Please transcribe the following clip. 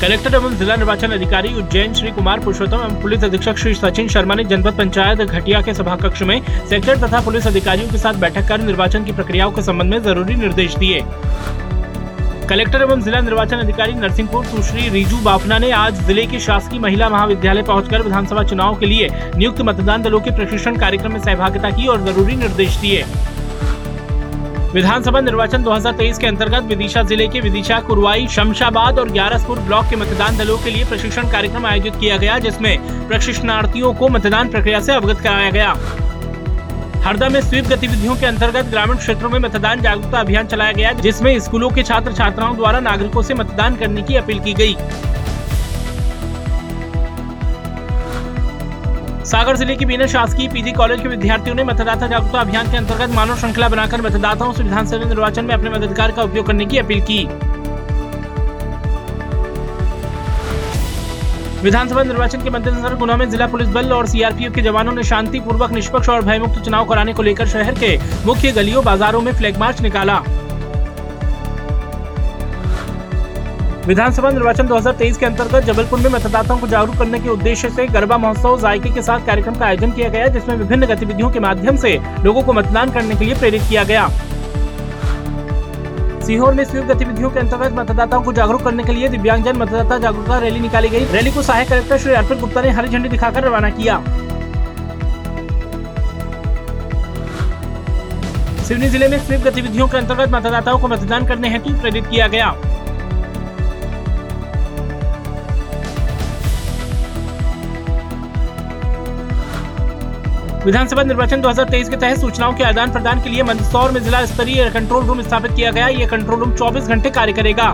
Collector एवं जिला निर्वाचन अधिकारी उज्जैन श्री कुमार पुरुषोत्तम एवं पुलिस अधीक्षक श्री सचिन शर्मा ने जनपद पंचायत घटिया के सभा कक्ष में सेक्टर तथा पुलिस अधिकारियों के साथ बैठक कर निर्वाचन की प्रक्रियाओं के संबंध में ज़रूरी निर्देश दिए। कलेक्टर एवं जिला निर्वाचन अधिकारी नरसिंहपुर सुश्री रिजू बाफना ने आज ज़िले के शासकीय महिला महाविद्यालय पहुंचकर विधानसभा चुनाव के लिए नियुक्त मतदान दलों के प्रशिक्षण कार्यक्रम में सहभागिता की और ज़रूरी निर्देश दिए। विधानसभा निर्वाचन 2023 के अंतर्गत विदिशा ज़िले के विदिशा, कुरवाई, शमशाबाद और ग्यारसपुर ब्लॉक के मतदान दलों के लिए प्रशिक्षण कार्यक्रम आयोजित किया गया, जिसमें प्रशिक्षणार्थियों को मतदान प्रक्रिया से अवगत कराया गया। हरदा में स्वीप गतिविधियों के अंतर्गत ग्रामीण क्षेत्रों में मतदान जागरूकता अभियान चलाया गया, जिसमें स्कूलों के छात्र छात्राओं द्वारा नागरिकों से मतदान करने की अपील की गई। सागर ज़िले के बीना शासकीय पीजी कॉलेज के विद्यार्थियों ने मतदाता जागरूकता अभियान के अंतर्गत मानव श्रृंखला बनाकर मतदाताओं से विधानसभा निर्वाचन में अपने मताधिकार का उपयोग करने की अपील की। विधानसभा निर्वाचन के मद्देनजर गुना में जिला पुलिस बल और सीआरपीएफ के जवानों ने शांति पूर्वक निष्पक्ष और भयमुक्त चुनाव कराने को लेकर शहर के मुख्य गलियों बाजारों में फ्लैग मार्च निकाला। विधानसभा निर्वाचन 2023 के अंतर्गत जबलपुर में मतदाताओं को जागरूक करने के उद्देश्य से गरबा महोत्सव जायके के साथ कार्यक्रम का आयोजन किया गया, जिसमें विभिन्न गतिविधियों के माध्यम से लोगों को मतदान करने के लिए प्रेरित किया गया। सीहोर में स्वीप गतिविधियों के अंतर्गत मतदाताओं को जागरूक करने के लिए दिव्यांगजन मतदाता जागरूकता रैली निकाली गई। रैली को सहायक कलेक्टर श्री अर्पित गुप्ता ने हरी झंडी दिखाकर रवाना किया। सिवनी ज़िले में स्वीप गतिविधियों के अंतर्गत मतदाताओं को मतदान करने हेतु प्रेरित किया गया। विधानसभा निर्वाचन 2023 के तहत सूचनाओं के आदान प्रदान के लिए मंदसौर में जिला स्तरीय कंट्रोल रूम स्थापित किया गया। ये कंट्रोल रूम 24 घंटे कार्य करेगा।